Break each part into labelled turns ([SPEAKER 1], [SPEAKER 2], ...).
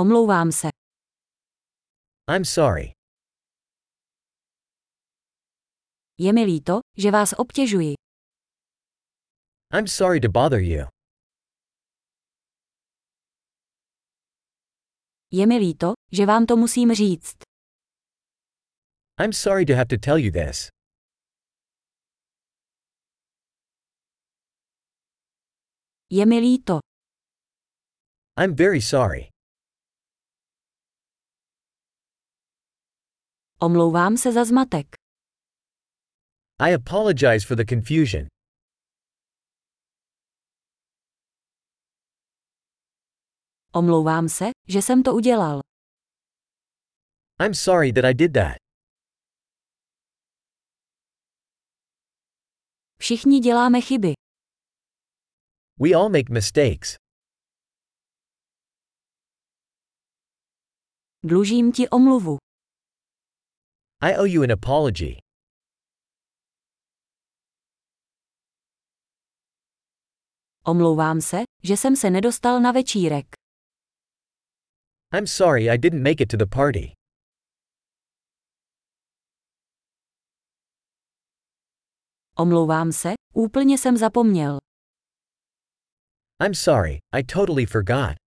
[SPEAKER 1] Omlouvám se.
[SPEAKER 2] I'm sorry.
[SPEAKER 1] Je mi líto, že vás obtěžuji.
[SPEAKER 2] I'm sorry to bother you.
[SPEAKER 1] Je mi líto, že vám to musím říct.
[SPEAKER 2] I'm sorry to have to tell you this.
[SPEAKER 1] Je mi líto.
[SPEAKER 2] I'm very sorry.
[SPEAKER 1] Omlouvám se za zmatek.
[SPEAKER 2] I apologize for the confusion.
[SPEAKER 1] Omlouvám se, že jsem to udělal.
[SPEAKER 2] I'm sorry that I did that.
[SPEAKER 1] Všichni děláme chyby.
[SPEAKER 2] We all make mistakes.
[SPEAKER 1] Dlužím ti omluvu.
[SPEAKER 2] I owe you an apology.
[SPEAKER 1] Omlouvám se, že jsem se nedostal na večírek.
[SPEAKER 2] I'm sorry I didn't make it to the party.
[SPEAKER 1] Omlouvám se, úplně jsem zapomněl.
[SPEAKER 2] I'm sorry, I totally forgot.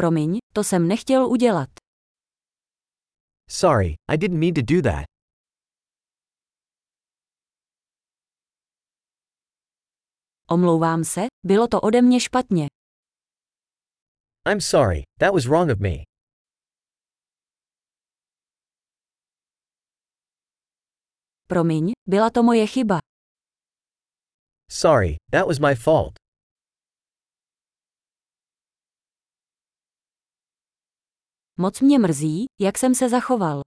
[SPEAKER 1] Promiň, to jsem nechtěl udělat.
[SPEAKER 2] Sorry, I didn't mean to do that.
[SPEAKER 1] Omlouvám se, bylo to ode mě špatně.
[SPEAKER 2] I'm sorry, that was wrong of me.
[SPEAKER 1] Promiň, byla to moje chyba.
[SPEAKER 2] Sorry, that was my fault.
[SPEAKER 1] Moc mě mrzí, jak jsem se zachoval.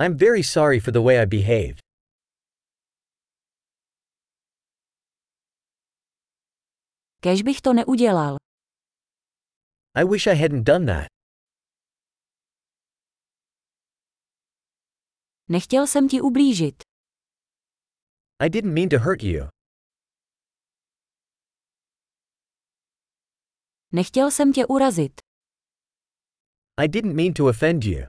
[SPEAKER 2] I'm very sorry for the way I behaved.
[SPEAKER 1] Kež bych to neudělal.
[SPEAKER 2] I wish I hadn't done that.
[SPEAKER 1] Nechtěl jsem ti ublížit.
[SPEAKER 2] I didn't mean to hurt you.
[SPEAKER 1] Nechtěl jsem tě urazit.
[SPEAKER 2] I didn't mean to offend you.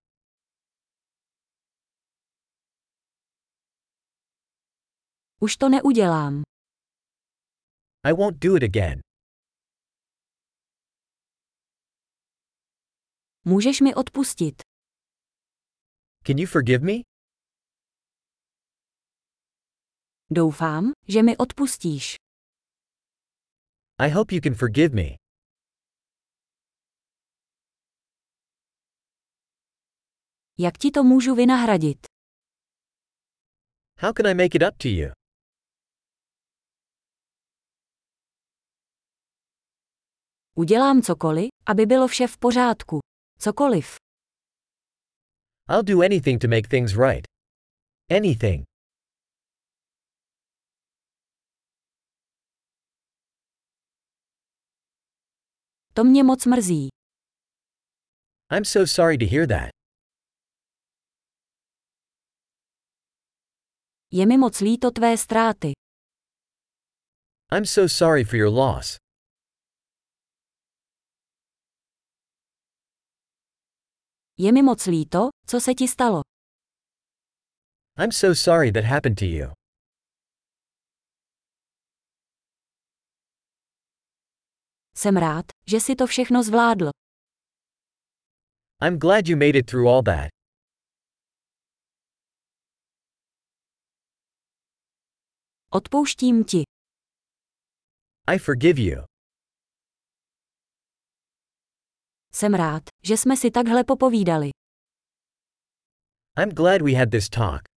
[SPEAKER 1] Už to neudělám.
[SPEAKER 2] I won't do it again.
[SPEAKER 1] Můžeš mi odpustit.
[SPEAKER 2] Can you forgive me?
[SPEAKER 1] Doufám, že mi odpustíš.
[SPEAKER 2] I hope you can forgive me.
[SPEAKER 1] Jak ti to můžu vynahradit?
[SPEAKER 2] How can I make it up to you?
[SPEAKER 1] Udělám cokoliv, aby bylo vše v pořádku. Cokoliv.
[SPEAKER 2] I'll do anything to make things right. Anything.
[SPEAKER 1] To mě moc mrzí.
[SPEAKER 2] I'm so sorry to hear that.
[SPEAKER 1] Je mi moc líto tvé ztráty.
[SPEAKER 2] I'm so sorry for your loss.
[SPEAKER 1] Je mi moc líto, co se ti stalo.
[SPEAKER 2] I'm so sorry that happened to you.
[SPEAKER 1] Jsem rád, že si to všechno zvládl.
[SPEAKER 2] I'm glad you made it through all that.
[SPEAKER 1] Odpouštím ti.
[SPEAKER 2] I forgive you.
[SPEAKER 1] Jsem rád, že jsme si takhle popovídali.
[SPEAKER 2] I'm glad we had this talk.